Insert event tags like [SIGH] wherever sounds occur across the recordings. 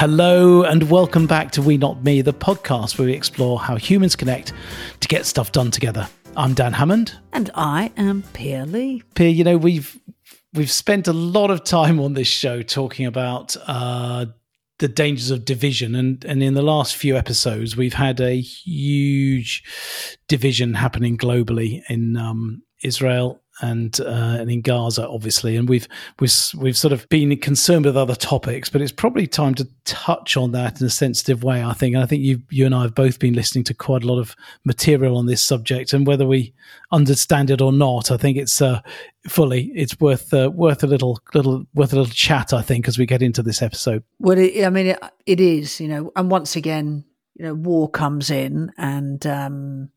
Hello, and welcome back to We Not Me, the podcast where we explore how humans connect to get stuff done together. I'm Dan Hammond. And I am Pia Lee. You know, we've we've spent a lot of time on this show talking about uh, the dangers of division, and and in the last few episodes, we've had a huge division happening globally in um, Israel and uh, and in Gaza, obviously, and we've we've we've sort of been concerned with other topics, but it's probably time to touch on that in a sensitive way. I think, and I think you you and I have both been listening to quite a lot of material on this subject, and whether we understand it or not, I think it's uh, fully it's worth uh, worth a little little worth a little chat. I think as we get into this episode. Well, it, I mean, it, it is, you know, and once again, you know, war comes in and. um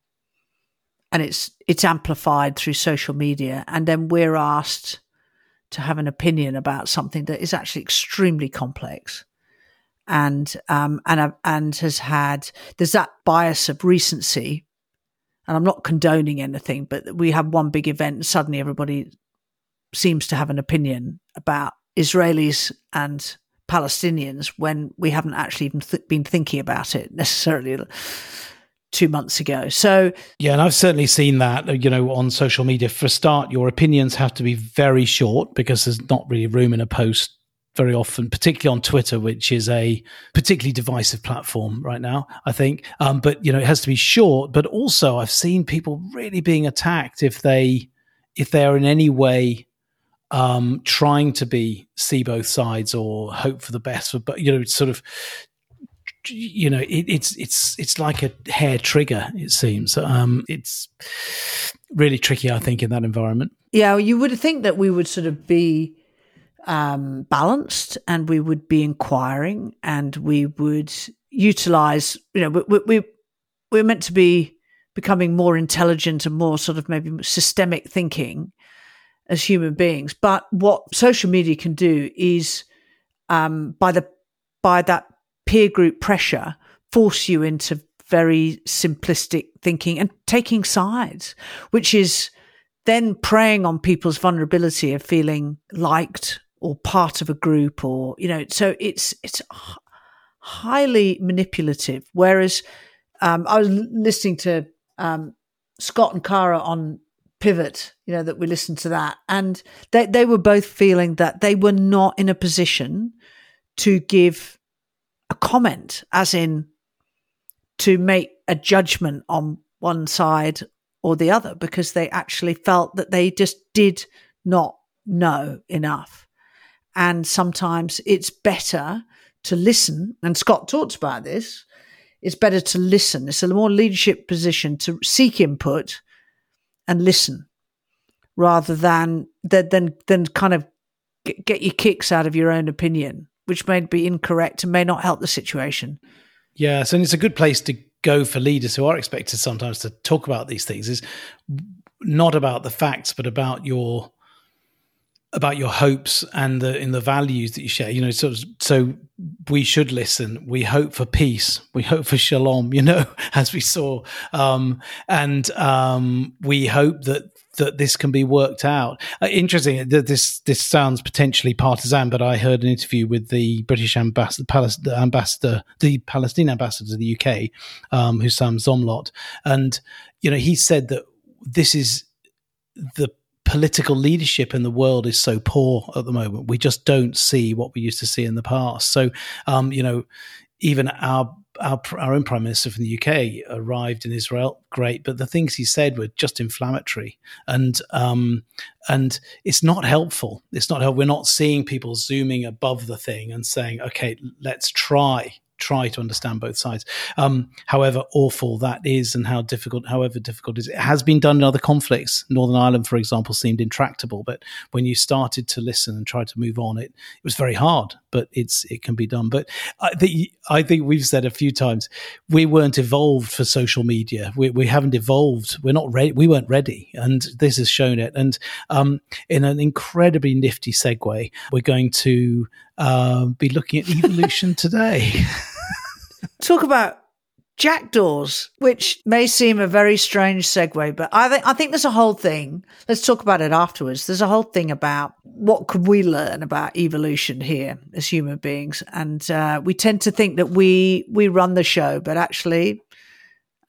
and it's it's amplified through social media. And then we're asked to have an opinion about something that is actually extremely complex. And um, and and has had there's that bias of recency. And I'm not condoning anything but we have one big event and suddenly everybody seems to have an opinion about Israelis and Palestinians when we haven't actually even th- been thinking about it necessarily two months ago. So yeah, and I've certainly seen that. You know, on social media. For a start, your opinions have to be very short because there's not really room in a post very often, particularly on Twitter, which is a particularly divisive platform right now, I think. Um, but you know, it has to be short. But also, I've seen people really being attacked if they if they are in any way um, trying to be see both sides or hope for the best, but you know, sort of you know, it, it's it's it's like a hair trigger. It seems um, it's really tricky. I think in that environment. Yeah, you would think that we would sort of be um, balanced, and we would be inquiring, and we would utilize. You know, we, we we're meant to be becoming more intelligent and more sort of maybe systemic thinking as human beings. But what social media can do is um, by the by that peer group pressure force you into very simplistic thinking and taking sides, which is then preying on people's vulnerability of feeling liked or part of a group or, you know, so it's, it's highly manipulative. Whereas, um, I was listening to, um, Scott and Kara on Pivot, you know, that we listened to that and they, they were both feeling that they were not in a position to give a comment, as in to make a judgment on one side or the other, because they actually felt that they just did not know enough. And sometimes it's better to listen. And Scott talks about this. It's better to listen. It's a more leadership position to seek input and listen rather than than than kind of get your kicks out of your own opinion which may be incorrect and may not help the situation. Yes, and it's a good place to go for leaders who are expected sometimes to talk about these things. Is not about the facts, but about your about your hopes and the in the values that you share. You know, so so we should listen. We hope for peace. We hope for shalom. [LAUGHS] You know, as we saw, um, and um, we hope that that this can be worked out. Uh, interesting. This this sounds potentially partisan, but I heard an interview with the British ambassador, the ambassador, the Palestinian ambassador to the UK, um, Hussam Zomlot, and you know he said that this is the political leadership in the world is so poor at the moment. We just don't see what we used to see in the past. So, um, you know, even our our, our own prime minister from the UK arrived in Israel. Great, but the things he said were just inflammatory, and um, and it's not helpful. It's not helpful. We're not seeing people zooming above the thing and saying, "Okay, let's try." Try to understand both sides. Um, however awful that is, and how difficult, however difficult it is, it has been done in other conflicts. Northern Ireland, for example, seemed intractable, but when you started to listen and try to move on, it it was very hard. But it's it can be done. But I think I think we've said a few times we weren't evolved for social media. We, we haven't evolved. We're not ready. We weren't ready, and this has shown it. And um, in an incredibly nifty segue, we're going to uh, be looking at [LAUGHS] evolution today. [LAUGHS] Talk about jackdaws, which may seem a very strange segue, but I think I think there's a whole thing. Let's talk about it afterwards. There's a whole thing about what could we learn about evolution here as human beings? And uh, we tend to think that we we run the show, but actually,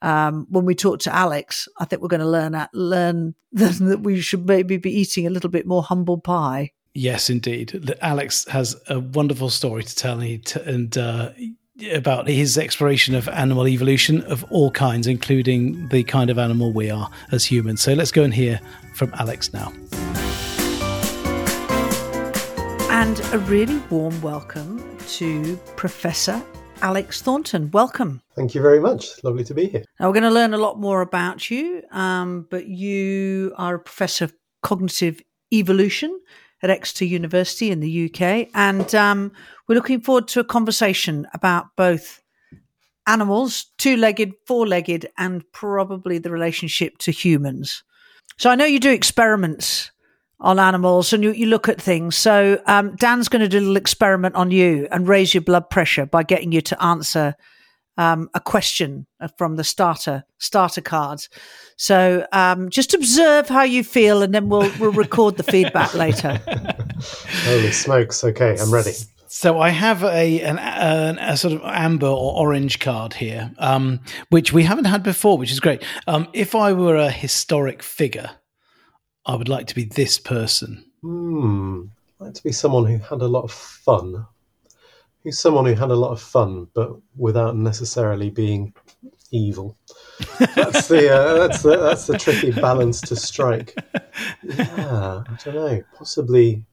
um, when we talk to Alex, I think we're going to learn at, learn [LAUGHS] that we should maybe be eating a little bit more humble pie. Yes, indeed. Alex has a wonderful story to tell, and uh, about his exploration of animal evolution of all kinds, including the kind of animal we are as humans. So let's go and hear from Alex now. And a really warm welcome to Professor Alex Thornton. Welcome. Thank you very much. Lovely to be here. Now, we're going to learn a lot more about you, um, but you are a professor of cognitive evolution at Exeter University in the UK. And um, we're looking forward to a conversation about both animals, two legged, four legged, and probably the relationship to humans. So I know you do experiments on animals and you, you look at things. So um, Dan's going to do a little experiment on you and raise your blood pressure by getting you to answer um, a question from the starter starter cards. So um, just observe how you feel, and then we'll we'll record the feedback [LAUGHS] later. Holy smokes! Okay, I'm ready. So I have a an, an, a sort of amber or orange card here, um, which we haven't had before, which is great. Um, if I were a historic figure, I would like to be this person. Hmm. I'd like to be someone who had a lot of fun. Who's someone who had a lot of fun, but without necessarily being evil. That's the uh, that's the that's the tricky balance to strike. Yeah, I don't know. Possibly,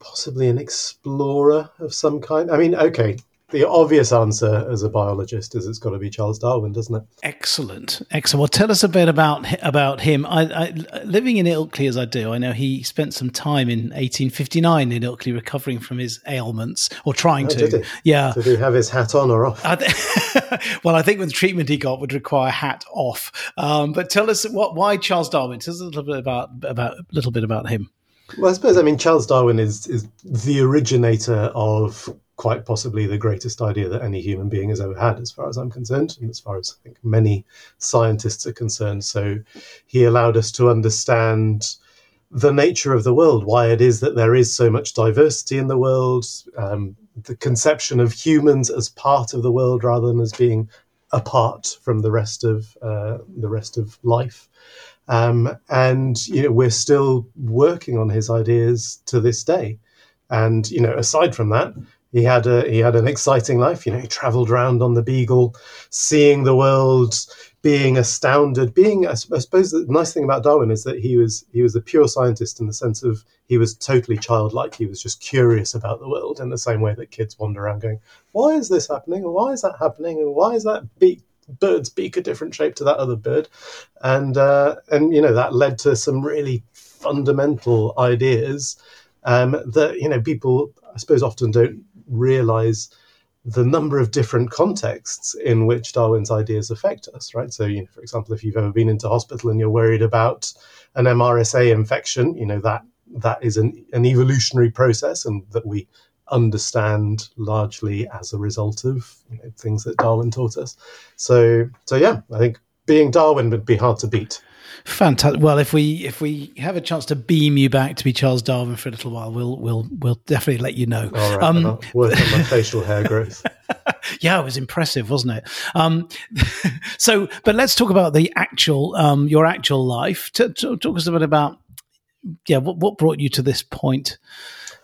possibly an explorer of some kind. I mean, okay, the obvious answer as a biologist is it's got to be Charles Darwin, doesn't it? Excellent, excellent. Well, tell us a bit about about him. I, I, living in Ilkley as I do, I know he spent some time in 1859 in Ilkley recovering from his ailments or trying oh, to. Yeah. Did he have his hat on or off? [LAUGHS] well, I think with the treatment he got would require hat off. Um, but tell us what why Charles Darwin. Tell us a little bit about about a little bit about him. Well, I suppose I mean Charles Darwin is is the originator of quite possibly the greatest idea that any human being has ever had, as far as I'm concerned, and as far as I think many scientists are concerned. So he allowed us to understand the nature of the world, why it is that there is so much diversity in the world, um, the conception of humans as part of the world rather than as being apart from the rest of uh, the rest of life. Um, and you know, we're still working on his ideas to this day. And you know, aside from that, he had a he had an exciting life. You know, he travelled around on the Beagle, seeing the world, being astounded. Being, I suppose, the nice thing about Darwin is that he was he was a pure scientist in the sense of he was totally childlike. He was just curious about the world in the same way that kids wander around going, "Why is this happening? Why is that happening? And why is that beak bird's beak a different shape to that other bird?" And uh, and you know that led to some really fundamental ideas um, that you know people I suppose often don't realize the number of different contexts in which Darwin's ideas affect us, right? So, you know, for example, if you've ever been into hospital and you're worried about an MRSA infection, you know that that is an, an evolutionary process, and that we understand largely as a result of you know, things that Darwin taught us. So, so yeah, I think being Darwin would be hard to beat. Fantastic. Well, if we if we have a chance to beam you back to be Charles Darwin for a little while, we'll we'll we'll definitely let you know. All right. Um, work on my facial hair growth. [LAUGHS] yeah, it was impressive, wasn't it? Um, [LAUGHS] so, but let's talk about the actual um, your actual life. T- t- talk us a bit about yeah, what what brought you to this point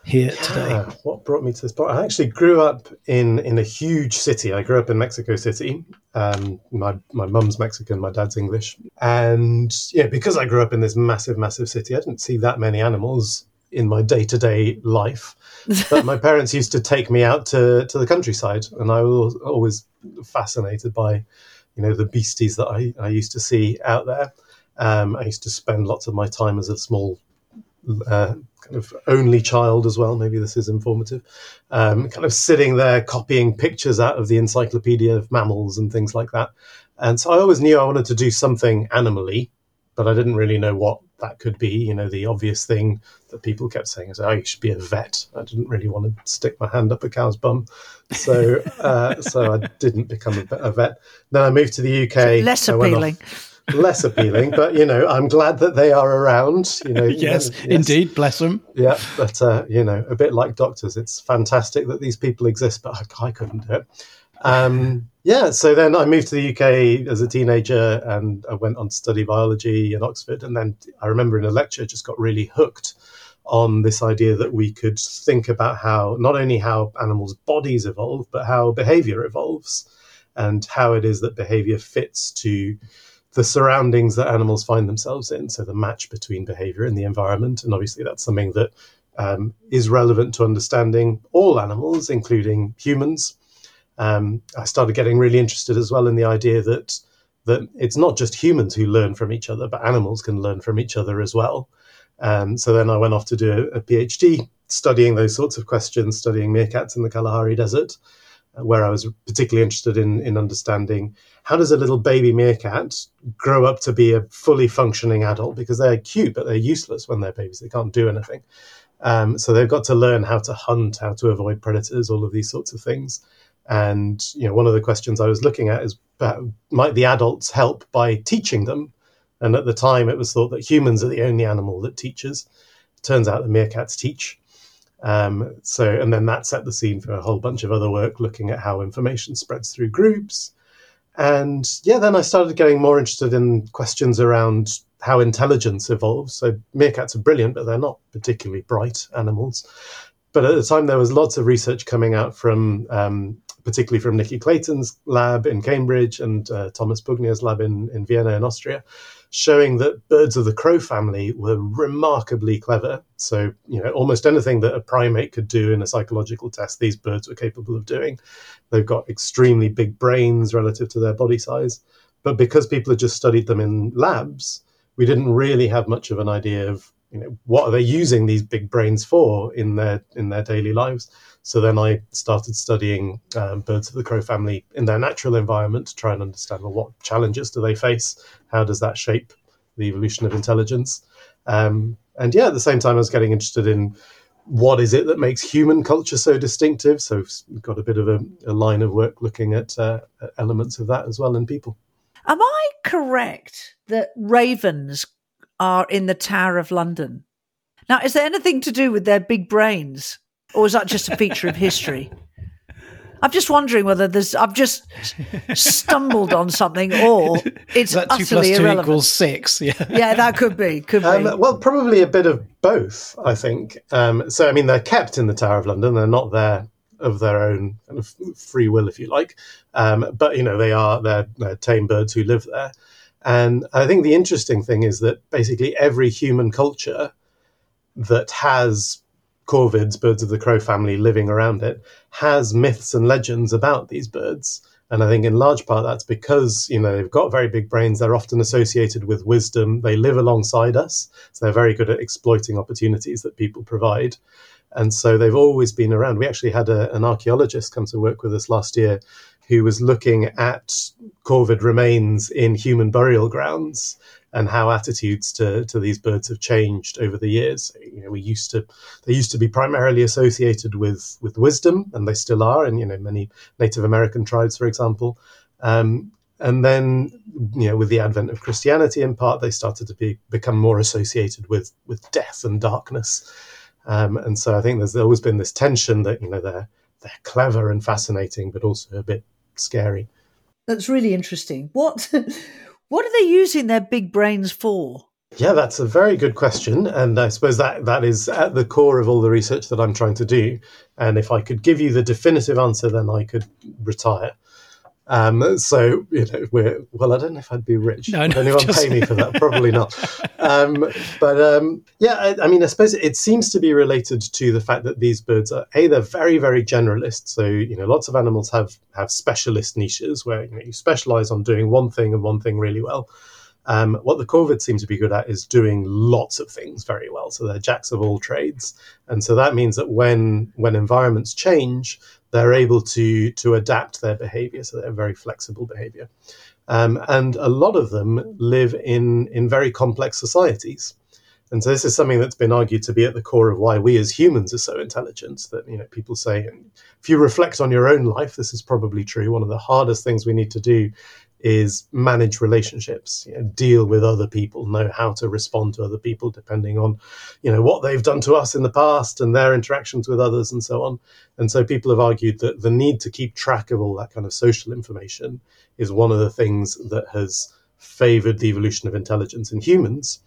here yeah, today? What brought me to this point? I actually grew up in in a huge city. I grew up in Mexico City. Um, my my mum's Mexican, my dad's English, and yeah, because I grew up in this massive, massive city, I didn't see that many animals in my day to day life. [LAUGHS] But my parents used to take me out to to the countryside, and I was always fascinated by, you know, the beasties that I, I used to see out there. Um, I used to spend lots of my time as a small uh, kind of only child as well. Maybe this is informative. Um, kind of sitting there copying pictures out of the Encyclopedia of Mammals and things like that. And so I always knew I wanted to do something animally, but I didn't really know what that could be. You know, the obvious thing that people kept saying is, "Oh, you should be a vet." I didn't really want to stick my hand up a cow's bum, so uh, so I didn't become a, a, vet. Then I moved to the UK. Less appealing. Less appealing. but you know, I'm glad that they are around. You know, [LAUGHS] yes, yes. indeed, bless them. Yeah, but uh, you know, a bit like doctors, it's fantastic that these people exist, but I, I couldn't do it. Um, [LAUGHS] yeah, so then I moved to the UK as a teenager, and I went on to study biology in Oxford. And then I remember in a lecture, just got really hooked on this idea that we could think about how not only how animals' bodies evolve, but how behavior evolves and how it is that behavior fits to the surroundings that animals find themselves in. So the match between behavior and the environment. And obviously, that's something that um, is relevant to understanding all animals, including humans. Um, I started getting really interested as well in the idea that that it's not just humans who learn from each other, but animals can learn from each other as well. Um, so then I went off to do a, a, PhD studying those sorts of questions, studying meerkats in the Kalahari Desert, where I was particularly interested in, in understanding how does a little baby meerkat grow up to be a fully functioning adult because they're cute, but they're useless when they're babies. They can't do anything. Um, so they've got to learn how to hunt, how to avoid predators, all of these sorts of things. And you know, one of the questions I was looking at is uh, might the adults help by teaching them and at the time, it was thought that humans are the only animal that teaches. Turns out the meerkats teach. Um, so, and then that set the scene for a whole bunch of other work looking at how information spreads through groups. And yeah, then I started getting more interested in questions around how intelligence evolves. So, meerkats are brilliant, but they're not particularly bright animals. But at the time, there was lots of research coming out from um, particularly from Nicky Clayton's lab in Cambridge and uh, Thomas Bugnyar's lab in, in Vienna in Austria, showing that birds of the crow family were remarkably clever. So, you know, almost anything that a primate could do in a psychological test, these birds were capable of doing. They've got extremely big brains relative to their body size. But because people had just studied them in labs, we didn't really have much of an idea of you know what are they using these big brains for in their in their daily lives? So then i started studying um, birds of the crow family in their natural environment to try and understand well what challenges do they face? How does that shape the evolution of intelligence? Um, and yeah at the same time i was getting interested in what is it that makes human culture so distinctive? So we've got a bit of a, a line of work looking at uh, elements of that as well in people. Am i correct that ravens are in the Tower of London. Now, is there anything to do with their big brains, or is that just a feature of history? I'm just wondering whether there's. I've just stumbled on something, or it's that two utterly plus two irrelevant. equals six. [LAUGHS] Yeah, yeah, that could be. Could be. Um, well, probably a bit of both. I think. Um, so, I mean, they're kept in the Tower of London. They're not there of their own kind of free will, if you like. Um, but you know, they are they're, they're tame birds who live there. And I think the interesting thing is that basically every human culture that has corvids, birds of the crow family, living around it, has myths and legends about these birds. And I think in large part that's because, you know, they've got very big brains. They're often associated with wisdom. They live alongside us. So they're very good at exploiting opportunities that people provide. And so they've always been around. We actually had a, an archaeologist come to work with us last year who was looking at corvid remains in human burial grounds and how attitudes to, to these birds have changed over the years. You know, we used to they used to be primarily associated with with wisdom, and they still are, in you know many Native American tribes, for example. Um, and then, you know, with the advent of Christianity, in part, they started to be become more associated with with death and darkness. Um, and so, I think there's always been this tension that you know they're they're clever and fascinating, but also a bit scary. That's really interesting. What [LAUGHS] what are they using their big brains for? Yeah, that's a very good question, and I suppose that that is at the core of all the research that I'm trying to do. And if I could give you the definitive answer, then I could retire. Um, so you know, we're well. I don't know if I'd be rich. No, no, anyone just... pay me for that? Probably not. [LAUGHS] Um, but um, yeah, I, I, mean, I suppose it seems to be related to the fact that these birds are a they're very very generalist. So you know, lots of animals have have specialist niches where you, know, you specialize on doing one thing and one thing really well. Um, what the corvids seem to be good at is doing lots of things very well. So they're jacks of all trades, and so that means that when when environments change, they're able to to adapt their behavior. So they're very flexible behavior. Um, and a lot of them live in, in very complex societies. And so this is something that's been argued to be at the core of why we as humans are so intelligent. That you know, people say, if you reflect on your own life, this is probably true. One of the hardest things we need to do is manage relationships, you know, deal with other people, know how to respond to other people depending on, you know, what they've done to us in the past and their interactions with others and so on. And so people have argued that the need to keep track of all that kind of social information is one of the things that has favored the evolution of intelligence in humans.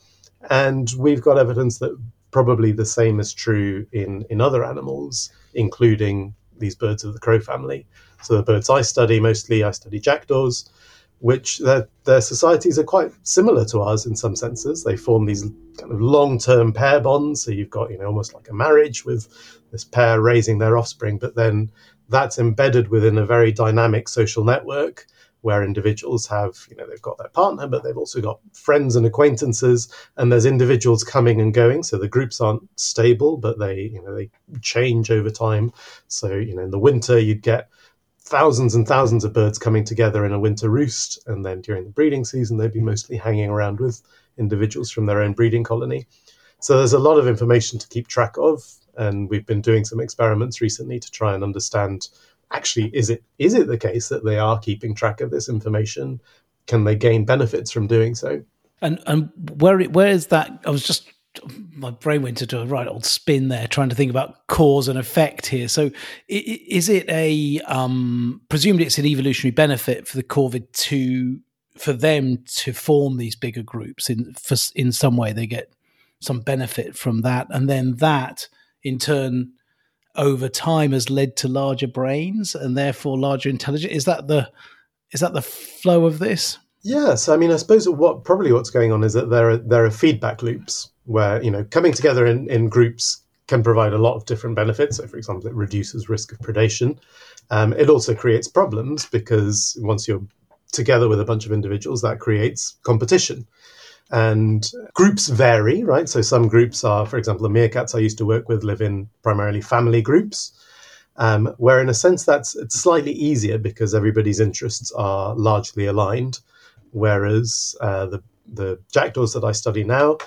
And we've got evidence that probably the same is true in, in other animals, including these birds of the crow family. So the birds I study, mostly I study jackdaws, which their, their societies are quite similar to ours in some senses. They form these kind of long-term pair bonds. So you've got, you know, almost like a marriage with this pair raising their offspring, but then that's embedded within a very dynamic social network where individuals have, you know, they've got their partner, but they've also got friends and acquaintances, and there's individuals coming and going. So the groups aren't stable, but they, you know, they change over time. So, you know, in the winter, you'd get thousands and thousands of birds coming together in a winter roost, and then during the breeding season, they'd be mostly hanging around with individuals from their own breeding colony. So there's a lot of information to keep track of, and we've been doing some experiments recently to try and understand actually is it is it the case that they are keeping track of this information? Can they gain benefits from doing so? And and where where is that? I was just my brain went into a right old spin there, trying to think about cause and effect here. So, is it a um, presumably it's an evolutionary benefit for the corvid to for them to form these bigger groups in for, in some way they get some benefit from that, and then that in turn over time has led to larger brains and therefore larger intelligence. Is that the is that the flow of this? Yes, I mean, I suppose what probably what's going on is that there are there are feedback loops where you know coming together in, in groups can provide a lot of different benefits. So, for example, it reduces risk of predation. Um, it also creates problems because once you're together with a bunch of individuals, that creates competition. And groups vary, right? So some groups are, for example, the meerkats I used to work with live in primarily family groups, um, where in a sense that's it's slightly easier because everybody's interests are largely aligned. Whereas uh, the the jackdaws that I study now,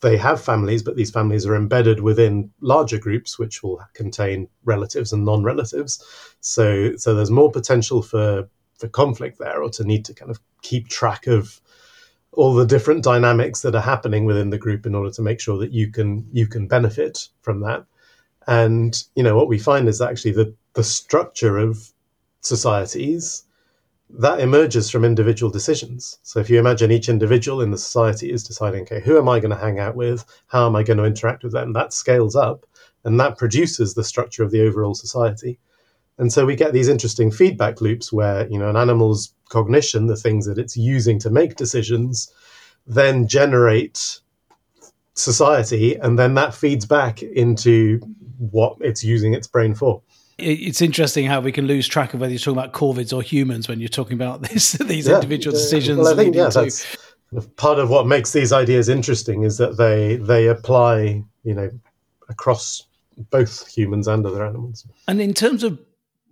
they have families, but these families are embedded within larger groups, which will contain relatives and non-relatives. So, so there's more potential for for conflict there, or to need to kind of keep track of all the different dynamics that are happening within the group in order to make sure that you can you can benefit from that. And you know what we find is actually the the structure of societies that emerges from individual decisions. So if you imagine each individual in the society is deciding, okay, who am I going to hang out with? How am I going to interact with them? That scales up and that produces the structure of the overall society. And so we get these interesting feedback loops where, you know, an animal's cognition, the things that it's using to make decisions, then generate society, and then that feeds back into what it's using its brain for. It's interesting how we can lose track of whether you're talking about corvids or humans when you're talking about [LAUGHS] this, these yeah, individual decisions. Well, I think yeah, to... that's part of what makes these ideas interesting is that they they apply, you know, across both humans and other animals. And in terms of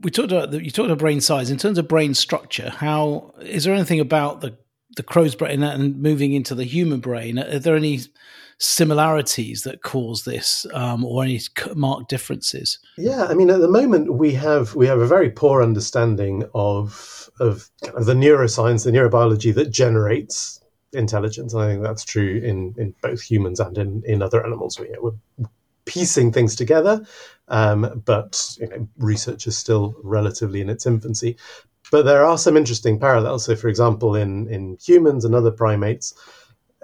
we talked about the, you talked about brain size. In terms of brain structure, how is there anything about the the crow's brain and moving into the human brain? Are there any similarities that cause this, um, or any marked differences? Yeah, I mean, at the moment we have we have a very poor understanding of of the neuroscience, the neurobiology that generates intelligence. And I think that's true in, in both humans and in, in other animals. We, we're piecing things together, um, but you know, research is still relatively in its infancy. But there are some interesting parallels. So, for example, in, in humans and other primates,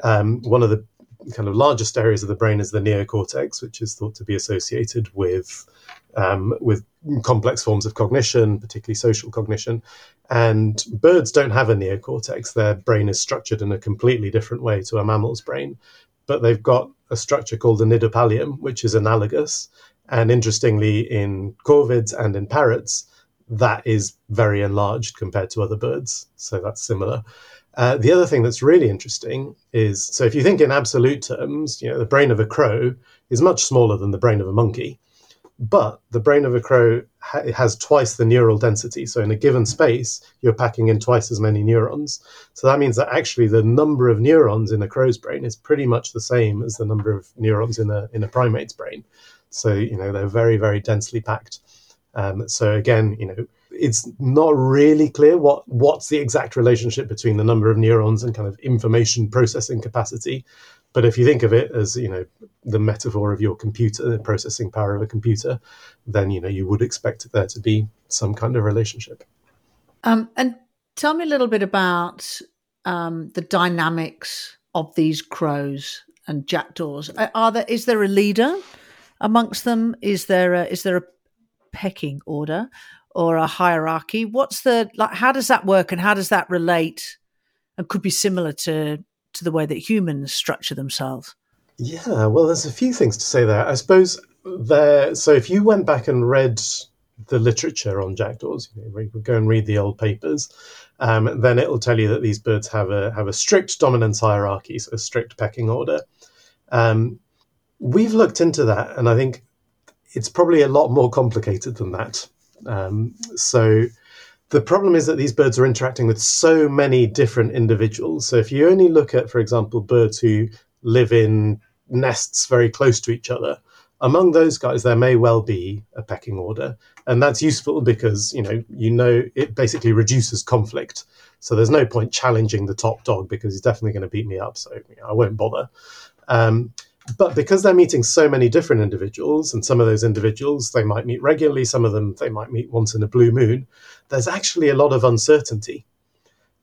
um, one of the kind of largest areas of the brain is the neocortex, which is thought to be associated with um, with complex forms of cognition, particularly social cognition. And birds don't have a neocortex; their brain is structured in a completely different way to a mammal's brain. But they've got a structure called the nidopallium, which is analogous. And interestingly, in corvids and in parrots, that is very enlarged compared to other birds. So that's similar. Uh, the other thing that's really interesting is so if you think in absolute terms, you know, the brain of a crow is much smaller than the brain of a monkey. But the brain of a crow ha- has twice the neural density. So in a given space, you're packing in twice as many neurons. So that means that actually the number of neurons in a crow's brain is pretty much the same as the number of neurons in a in a primate's brain. So you know they're very very densely packed. Um, so again, you know, it's not really clear what what's the exact relationship between the number of neurons and kind of information processing capacity. But if you think of it as you know the metaphor of your computer, the processing power of a computer, then you know you would expect there to be some kind of relationship. Um, and tell me a little bit about um, the dynamics of these crows and jackdaws. Are there is there a leader amongst them? Is there a, is there a pecking order or a hierarchy? What's the like? How does that work, and how does that relate, and could be similar to to the way that humans structure themselves? Yeah, well, there's a few things to say there. I suppose there. So if you went back and read the literature on jackdaws, you know, go and read the old papers, um, then it will tell you that these birds have a have a strict dominance hierarchy, so a strict pecking order. Um, we've looked into that, and I think it's probably a lot more complicated than that. Um, so the problem is that these birds are interacting with so many different individuals. So if you only look at, for example, birds who live in nests very close to each other, among those guys there may well be a pecking order, and that's useful because you know you know it basically reduces conflict. So there's no point challenging the top dog because he's definitely going to beat me up. So you know, I won't bother. Um, but because they're meeting so many different individuals, and some of those individuals they might meet regularly, some of them they might meet once in a blue moon, there's actually a lot of uncertainty.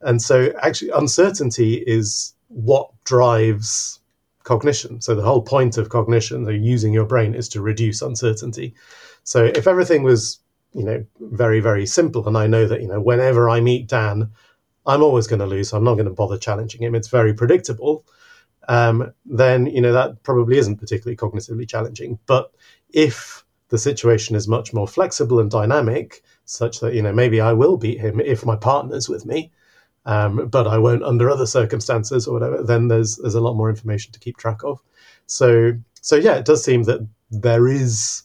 And so, actually, uncertainty is what drives cognition. So, the whole point of cognition, so using your brain, is to reduce uncertainty. So, if everything was, you know, very, very simple, and I know that, you know, whenever I meet Dan, I'm always going to lose, so I'm not going to bother challenging him. It's very predictable um, then you know that probably isn't particularly cognitively challenging. But if the situation is much more flexible and dynamic, such that you know maybe I will beat him if my partner's with me, um, but I won't under other circumstances or whatever, then there's there's a lot more information to keep track of. So so yeah, it does seem that there is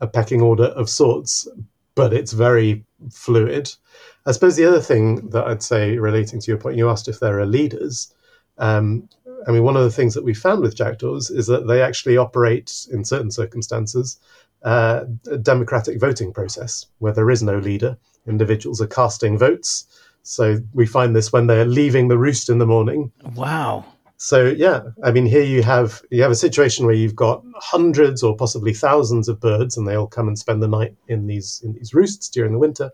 a pecking order of sorts, but it's very fluid. I suppose the other thing that I'd say relating to your point, you asked if there are leaders. Um, I mean, one of the things that we found with jackdaws is that they actually operate in certain circumstances uh, a democratic voting process where there is no leader. Individuals are casting votes. So we find this when they're leaving the roost in the morning. Wow. So yeah, I mean, here you have you have a situation where you've got hundreds or possibly thousands of birds, and they all come and spend the night in these in these roosts during the winter,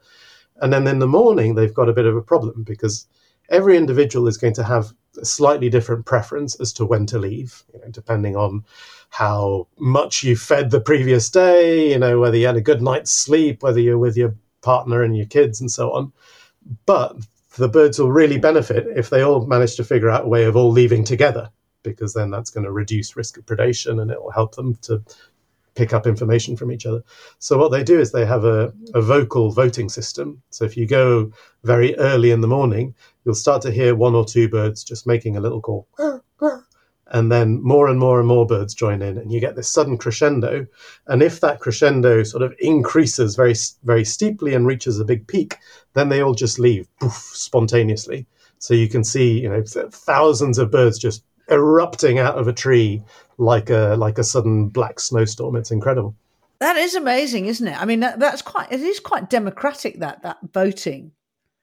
and then in the morning they've got a bit of a problem because every individual is going to have a slightly different preference as to when to leave, you know, depending on how much you fed the previous day, you know, whether you had a good night's sleep, whether you're with your partner and your kids and so on. But the birds will really benefit if they all manage to figure out a way of all leaving together, because then that's going to reduce risk of predation and it will help them to pick up information from each other. So what they do is they have a, a vocal voting system. So if you go very early in the morning, you'll start to hear one or two birds just making a little call. And then more and more and more birds join in, and you get this sudden crescendo. And if that crescendo sort of increases very, very steeply and reaches a big peak, then they all just leave poof, spontaneously. So you can see, you know, thousands of birds just erupting out of a tree like a like a sudden black snowstorm. It's incredible. That is amazing, isn't it? I mean, that, that's quite it is quite democratic that that voting.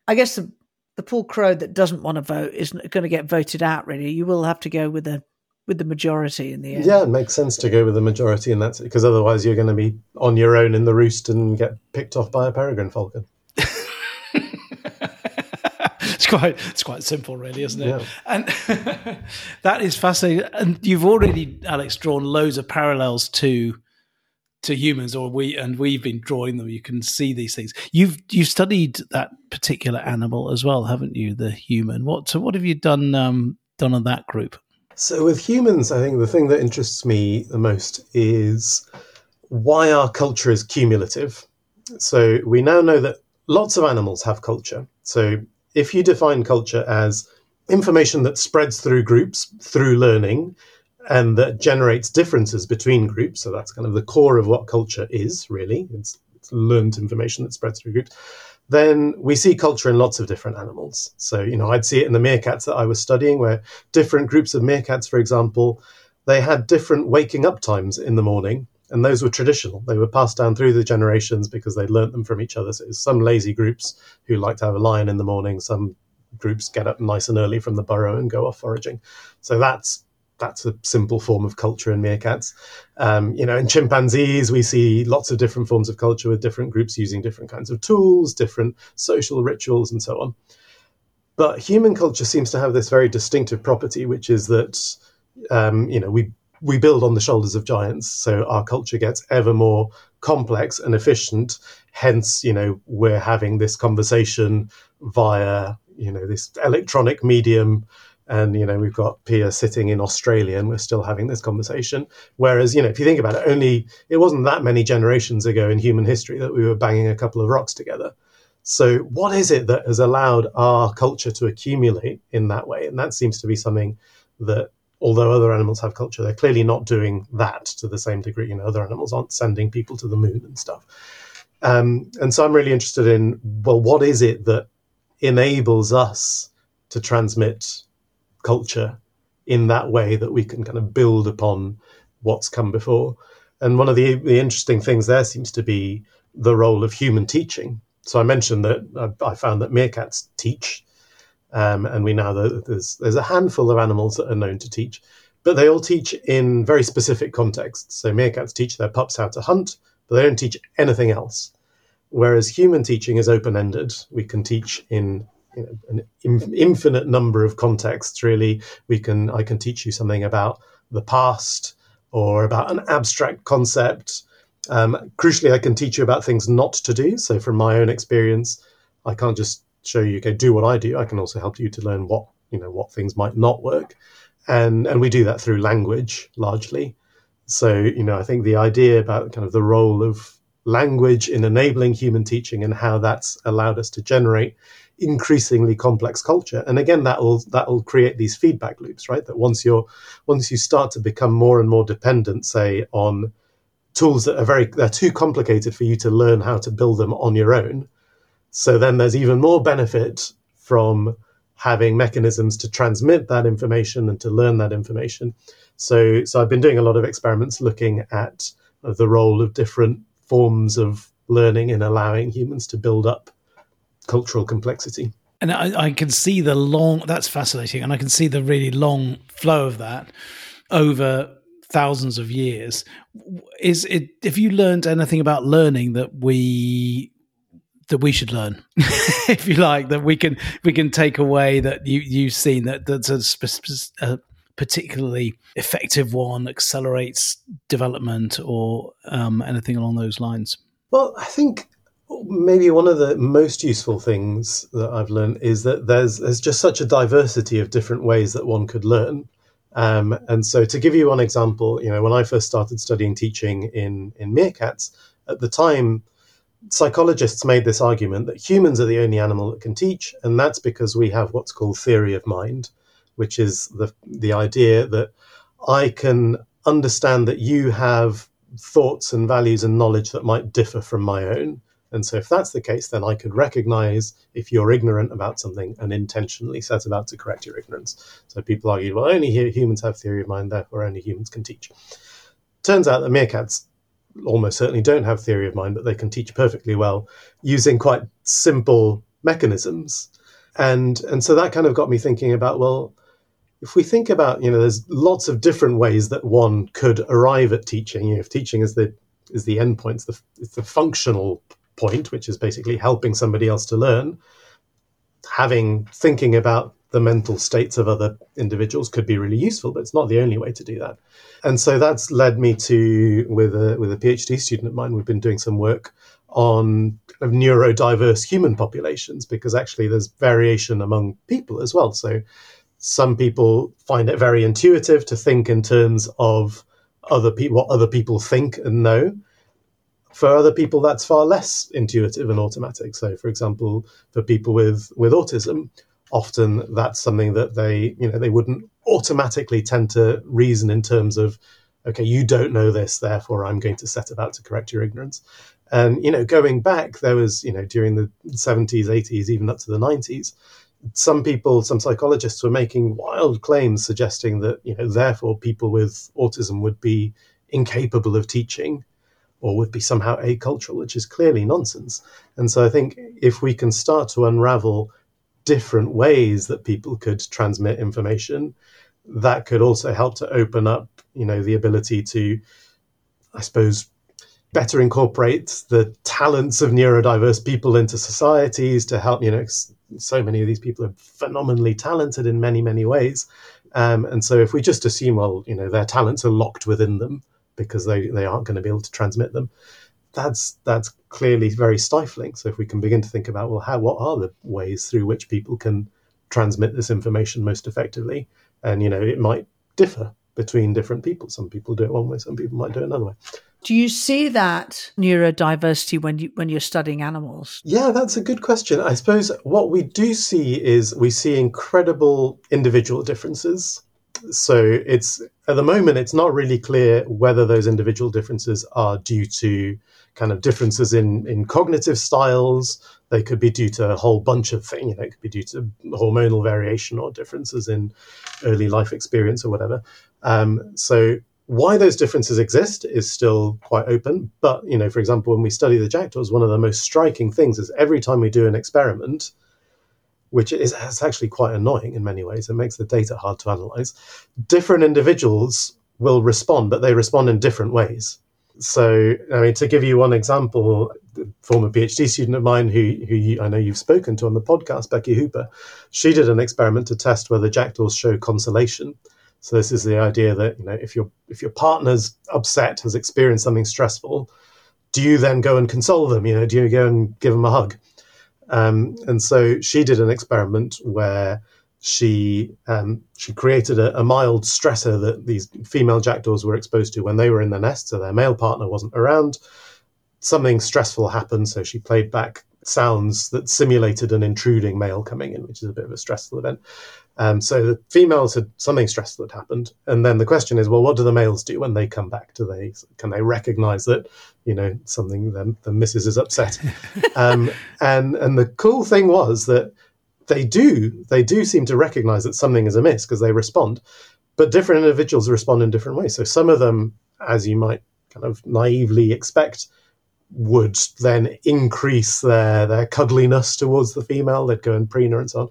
I guess the the poor crow that doesn't want to vote isn't going to get voted out. Really, you will have to go with the with the majority in the end. Yeah, it makes sense to go with the majority, and that's because otherwise you're going to be on your own in the roost and get picked off by a peregrine falcon. It's quite it's quite simple, really, isn't it? Yeah. And [LAUGHS] that is fascinating. And you've already, Alex, drawn loads of parallels to to humans, or we and we've been drawing them. You can see these things. You've you've studied that particular animal as well, haven't you? The human. What so what have you done um, done on that group? So with humans, I think the thing that interests me the most is why our culture is cumulative. So we now know that lots of animals have culture. So if you define culture as information that spreads through groups through learning and that generates differences between groups, so that's kind of the core of what culture is, really, it's, it's learned information that spreads through groups, then we see culture in lots of different animals. So, you know, I'd see it in the meerkats that I was studying, where different groups of meerkats, for example, they had different waking up times in the morning And those were traditional. They were passed down through the generations because they learnt them from each other. So some lazy groups who like to have a lion in the morning, some groups get up nice and early from the burrow and go off foraging. So that's that's a simple form of culture in meerkats. Um, you know, in chimpanzees, we see lots of different forms of culture with different groups using different kinds of tools, different social rituals, and so on. But human culture seems to have this very distinctive property, which is that um, you know we we build on the shoulders of giants, so our culture gets ever more complex and efficient. Hence, you know, we're having this conversation via you know this electronic medium and you know we've got Pia sitting in Australia and we're still having this conversation. Whereas you know if you think about it, only it wasn't that many generations ago in human history that we were banging a couple of rocks together. So what is it that has allowed our culture to accumulate in that way? And that seems to be something that although other animals have culture, they're clearly not doing that to the same degree. You know, other animals aren't sending people to the moon and stuff. Um, and so I'm really interested in well, what is it that enables us to transmit culture in that way that we can kind of build upon what's come before. And one of the, the interesting things there seems to be the role of human teaching. So I mentioned that I, I found that meerkats teach, um, and we know that there's there's a handful of animals that are known to teach, but they all teach in very specific contexts. So meerkats teach their pups how to hunt, but they don't teach anything else. Whereas human teaching is open ended. We can teach in you know, an in, infinite number of contexts. Really, we can I can teach you something about the past or about an abstract concept. Um, crucially, I can teach you about things not to do. So, from my own experience, I can't just show you, okay, do what I do. I can also help you to learn what you know what things might not work, and and we do that through language largely. So, you know, I think the idea about kind of the role of language in enabling human teaching and how that's allowed us to generate increasingly complex culture and again that will that will create these feedback loops right that once you're once you start to become more and more dependent say on tools that are very they're too complicated for you to learn how to build them on your own so then there's even more benefit from having mechanisms to transmit that information and to learn that information so so i've been doing a lot of experiments looking at the role of different forms of learning in allowing humans to build up cultural complexity. And I, I, can see the long, that's fascinating. And I can see the really long flow of that over thousands of years. Is it, if you learned anything about learning that we, that we should learn, [LAUGHS] if you like, that we can, we can take away that you, you've seen that that's a, a particularly effective one, accelerates development or um, anything along those lines? Well, I think maybe one of the most useful things that I've learned is that there's there's just such a diversity of different ways that one could learn. Um, and so, to give you one example, you know, when I first started studying teaching in in meerkats, at the time, psychologists made this argument that humans are the only animal that can teach, and that's because we have what's called theory of mind, which is the the idea that I can understand that you have thoughts and values and knowledge that might differ from my own and so, if that's the case, then I could recognize if you're ignorant about something and intentionally set about to correct your ignorance. So, people argue, well, only humans have theory of mind, therefore, only humans can teach. Turns out that meerkats almost certainly don't have theory of mind, but they can teach perfectly well using quite simple mechanisms. And, and so that kind of got me thinking about, well, if we think about, you know, there's lots of different ways that one could arrive at teaching. You know, if teaching is the is the endpoint, it's the, it's the functional point, which is basically helping somebody else to learn, having thinking about the mental states of other individuals could be really useful, but it's not the only way to do that. And so that's led me to, with a, with a PhD student of mine, we've been doing some work on kind of neurodiverse human populations because actually there's variation among people as well. So some people find it very intuitive to think in terms of other people, what other people think and know. For other people, that's far less intuitive and automatic. So, for example, for people with, with autism, often that's something that they, you know, they wouldn't automatically tend to reason in terms of, okay, you don't know this, therefore I'm going to set about to correct your ignorance. And, you know, going back, there was, you know, during the 70s, 80s, even up to the 90s, some people, some psychologists were making wild claims suggesting that, you know, therefore people with autism would be incapable of teaching or would be somehow acultural, which is clearly nonsense. And so I think if we can start to unravel different ways that people could transmit information, that could also help to open up, you know, the ability to, I suppose, better incorporate the talents of neurodiverse people into societies to help, you know, so many of these people are phenomenally talented in many, many ways. Um, and so if we just assume, well, you know, their talents are locked within them because they, they aren't going to be able to transmit them, that's that's clearly very stifling. So if we can begin to think about, well, how what are the ways through which people can transmit this information most effectively? And you know, it might differ between different people. Some people do it one way, some people might do it another way. Do you see that neurodiversity when you when you're studying animals? Yeah, that's a good question. I suppose what we do see is we see incredible individual differences. So it's at the moment it's not really clear whether those individual differences are due to kind of differences in in cognitive styles. They could be due to a whole bunch of things. You know, it could be due to hormonal variation or differences in early life experience or whatever. Um, so why those differences exist is still quite open. But, you know, for example, when we study the jackdaws, one of the most striking things is every time we do an experiment, which is actually quite annoying in many ways, it makes the data hard to analyze, different individuals will respond, but they respond in different ways. So, I mean, to give you one example, former PhD student of mine who, who you, I know you've spoken to on the podcast, Beki Hooper, she did an experiment to test whether jackdaws show consolation. So this is the idea that you know if your if your partner's upset, has experienced something stressful, do you then go and console them? You know, do you go and give them a hug? Um, and so she did an experiment where she um, she created a, a, mild stressor that these female jackdaws were exposed to when they were in the nest, so their male partner wasn't around. Something stressful happened, so she played back sounds that simulated an intruding male coming in, which is a bit of a stressful event. Um, so the females had something stressful had happened, and then the question is, well, what do the males do when they come back? Do they can they recognise that you know something the, the missus is upset? [LAUGHS] um, and and the cool thing was that they do they do seem to recognise that something is amiss because they respond, but different individuals respond in different ways. So some of them, as you might kind of naively expect, would then increase their their cuddliness towards the female. They'd go and preen her and so on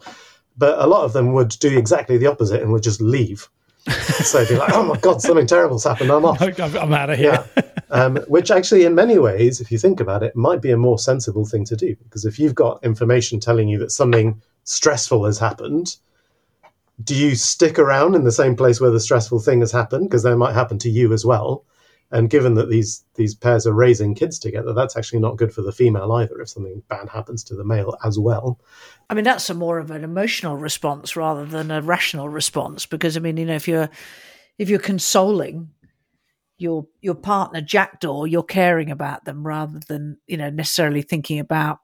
but a lot of them would do exactly the opposite and would just leave. so they'd be like, oh my god, something terrible's happened. I'm off. [LAUGHS] I'm out of here. Yeah. Um, which actually, in many ways, if you think about it, might be a more sensible thing to do because if you've got information telling you that something stressful has happened, do you stick around in the same place where the stressful thing has happened because that might happen to you as well? And given that these these pairs are raising kids together, that's actually not good for the female either if something bad happens to the male as well. I mean, that's a more of an emotional response rather than a rational response. Because I mean, you know, if you're if you're consoling your your partner jackdaw, you're caring about them rather than you know necessarily thinking about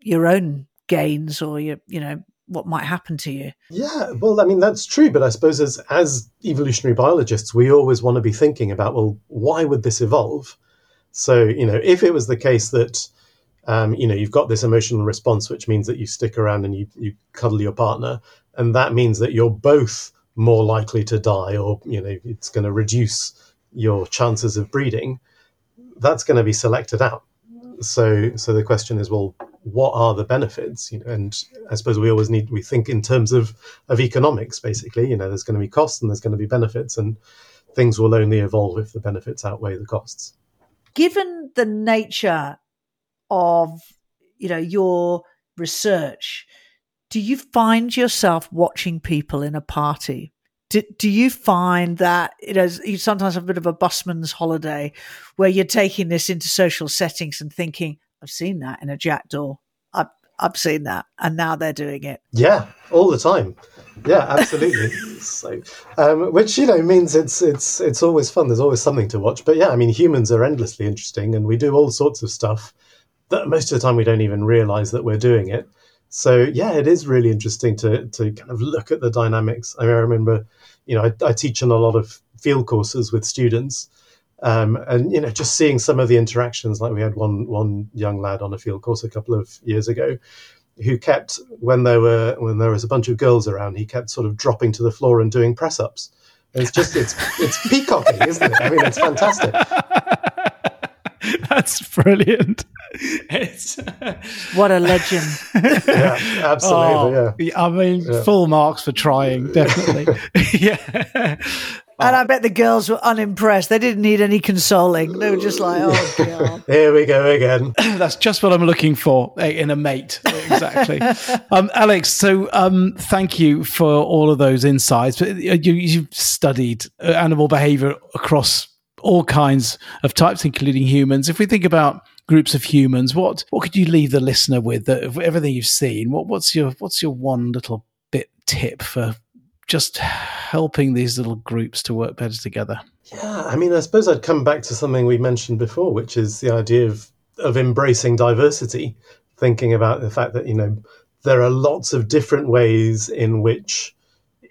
your own gains or your you know what might happen to you. Yeah, well, I mean that's true, but I suppose as as evolutionary biologists, we always want to be thinking about well, why would this evolve? So you know, if it was the case that um, you know you've got this emotional response, which means that you stick around and you you cuddle your partner, and that means that you're both more likely to die, or you know it's going to reduce your chances of breeding. That's going to be selected out. So so the question is, well, what are the benefits you know and i suppose we always need we think in terms of of economics basically you know there's going to be costs and there's going to be benefits and things will only evolve if the benefits outweigh the costs. Given the nature of you know your research do you find yourself watching people in a party? Do, do you find that you know you sometimes have a bit of a busman's holiday where you're taking this into social settings and thinking I've seen that in a jackdaw. I've, I've seen that, and now they're doing it. Yeah, all the time. Yeah, absolutely. [LAUGHS] so, um, which you know means it's it's it's always fun. There's always something to watch. But yeah, I mean, humans are endlessly interesting, and we do all sorts of stuff that most of the time we don't even realize that we're doing it. So yeah, it is really interesting to to kind of look at the dynamics. I, mean, I remember, you know, I, I teach in a lot of field courses with students, um, and you know, just seeing some of the interactions, like we had one one young lad on a field course a couple of years ago, who kept when there were when there was a bunch of girls around, he kept sort of dropping to the floor and doing press ups, It's just it's it's peacocking, isn't it? I mean, it's fantastic. [LAUGHS] That's brilliant. It's [LAUGHS] What a legend. Yeah, absolutely. Oh, yeah. I mean, Yeah. full marks for trying, definitely. [LAUGHS] yeah. And I bet the girls were unimpressed. They didn't need any consoling. They were just like, oh, [LAUGHS] God. Here we go again. [CLEARS THROAT] That's just what I'm looking for eh, in a mate. Exactly. [LAUGHS] um, Alex, so um, thank you for all of those insights. But uh, you, you've studied uh, animal behavior across all kinds of types, including humans. If we think about groups of humans, what what could you leave the listener with? That of everything you've seen, what, what's your what's your one little bit tip for just helping these little groups to work better together? Yeah, I mean, I suppose I'd come back to something we mentioned before, which is the idea of of embracing diversity, thinking about the fact that you know there are lots of different ways in which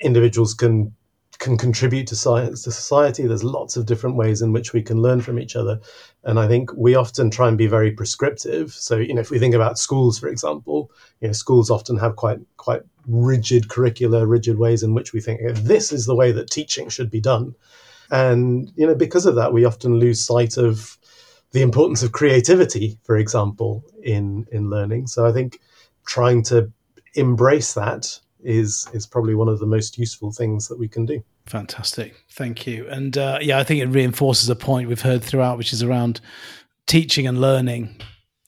individuals can can contribute to science to society. There's lots of different ways in which we can learn from each other, and I think we often try and be very prescriptive. So you know, if we think about schools, for example, you know, schools often have quite quite rigid curricula, rigid ways in which we think oh, this is the way that teaching should be done. And you know, because of that, we often lose sight of the importance of creativity, for example, in in learning. So I think trying to embrace that is is probably one of the most useful things that we can do. Fantastic. Thank you. And uh, yeah, I think it reinforces a point we've heard throughout, which is around teaching and learning.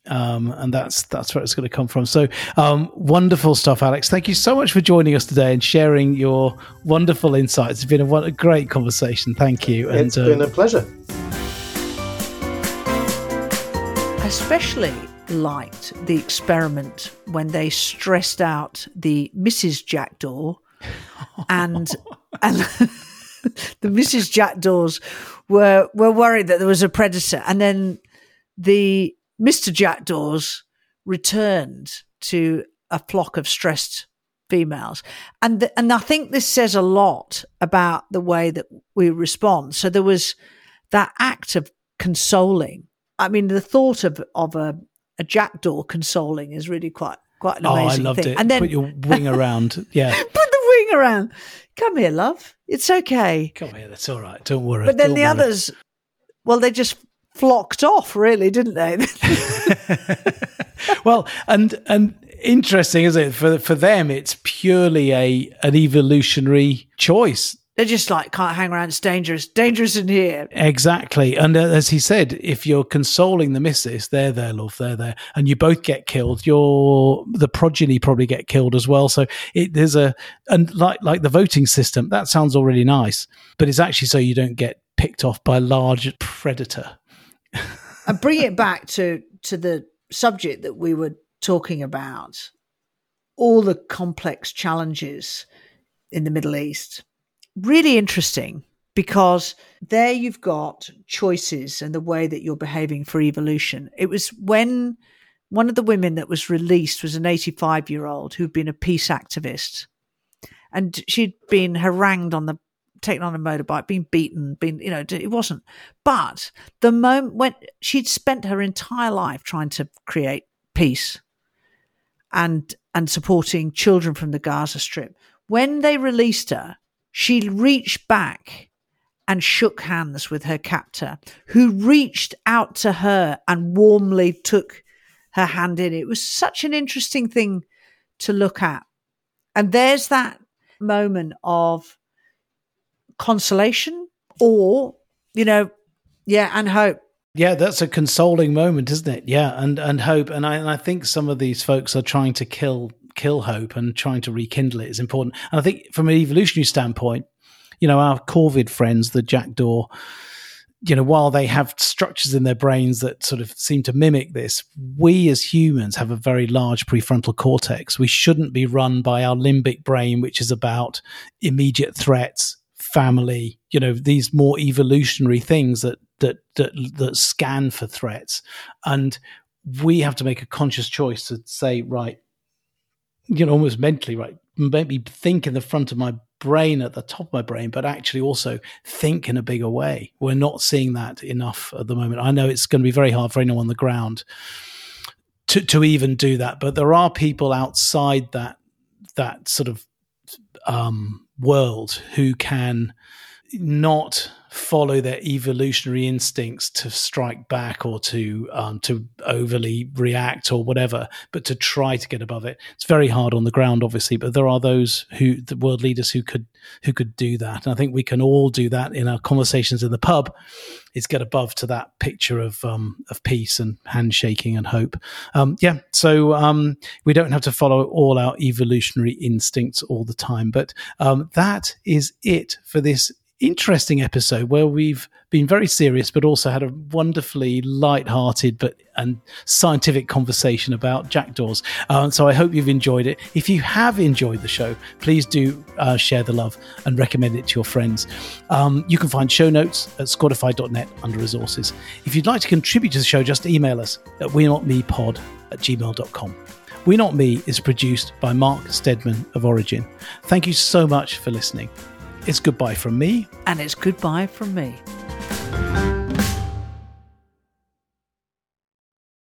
Um, and that's that's where it's going to come from. So um, wonderful stuff, Alex. Thank you so much for joining us today and sharing your wonderful insights. It's been a, a great conversation. Thank you. And it's been uh, a pleasure. Especially liked the experiment when they stressed out the Mrs. Jackdaw and [LAUGHS] and [LAUGHS] the Mrs. Jackdaws were were worried that there was a predator and then the Mr. Jackdaws returned to a flock of stressed females and th- and I think this says a lot about the way that we respond so there was that act of consoling I mean the thought of of a a jackdaw consoling is really quite quite an oh, I amazing loved thing it. and then Put your wing [LAUGHS] around. Yeah. put the wing around come here love it's okay Come here. That's all right. Don't worry. but then Don't the worry. others well they just flocked off really didn't they [LAUGHS] well, and and interesting, isn't it? For for them, it's purely a an evolutionary choice. They're just like can't hang around. It's dangerous. Dangerous in here. Exactly. And uh, as he said, if you're consoling the missus, they're there, love, they're there, and you both get killed, your the progeny probably get killed as well. So it, there's a and like like the voting system, that sounds already nice, but it's actually so you don't get picked off by a large predator. and bring it back to to the subject that we were talking about. All the complex challenges in the middle east really interesting because there you've got choices and the way that you're behaving for evolution it was when one of the women that was released was an 85 year old who'd been a peace activist and she'd been harangued on the taken on a motorbike, been beaten, been you know it wasn't. But the moment when she'd spent her entire life trying to create peace and and supporting children from the Gaza Strip, when they released her, she reached back and shook hands with her captor, who reached out to her and warmly took her hand in. It was such an interesting thing to look at. And there's that moment of consolation or, you know, yeah, and hope. Yeah, that's a consoling moment, isn't it? Yeah, and and hope, and I and I think some of these folks are trying to kill kill hope and trying to rekindle it is important. And I think from an evolutionary standpoint, you know, our corvid friends, the jackdaw, you know, while they have structures in their brains that sort of seem to mimic this, we as humans have a very large prefrontal cortex. We shouldn't be run by our limbic brain, which is about immediate threats, family, you know, these more evolutionary things that that that that scan for threats. And we have to make a conscious choice to say, right, you know, almost mentally, right, Make me think in the front of my brain at the top of my brain, but actually also think in a bigger way. We're not seeing that enough at the moment. I know it's going to be very hard for anyone on the ground to to even do that, but there are people outside that that sort of um, world who can not follow their evolutionary instincts to strike back or to um, to overly react or whatever, but to try to get above it. It's very hard on the ground, obviously, but there are those who the world leaders who could who could do that, and I think we can all do that in our conversations in the pub. Is get above to that picture of um, of peace and handshaking and hope. Um, yeah, so um, we don't have to follow all our evolutionary instincts all the time, but um, that is it for this interesting episode where we've been very serious, but also had a wonderfully light-hearted but and scientific conversation about jackdaws. Uh, so I hope you've enjoyed it. If you have enjoyed the show, please do uh, share the love and recommend it to your friends. Um, you can find show notes at squadify.net under resources. If you'd like to contribute to the show, just email us at we're not me pod at gmail.com. We Not Me is produced by Mark Stedman of Origin. Thank you so much for listening. It's goodbye from me. And it's goodbye from me.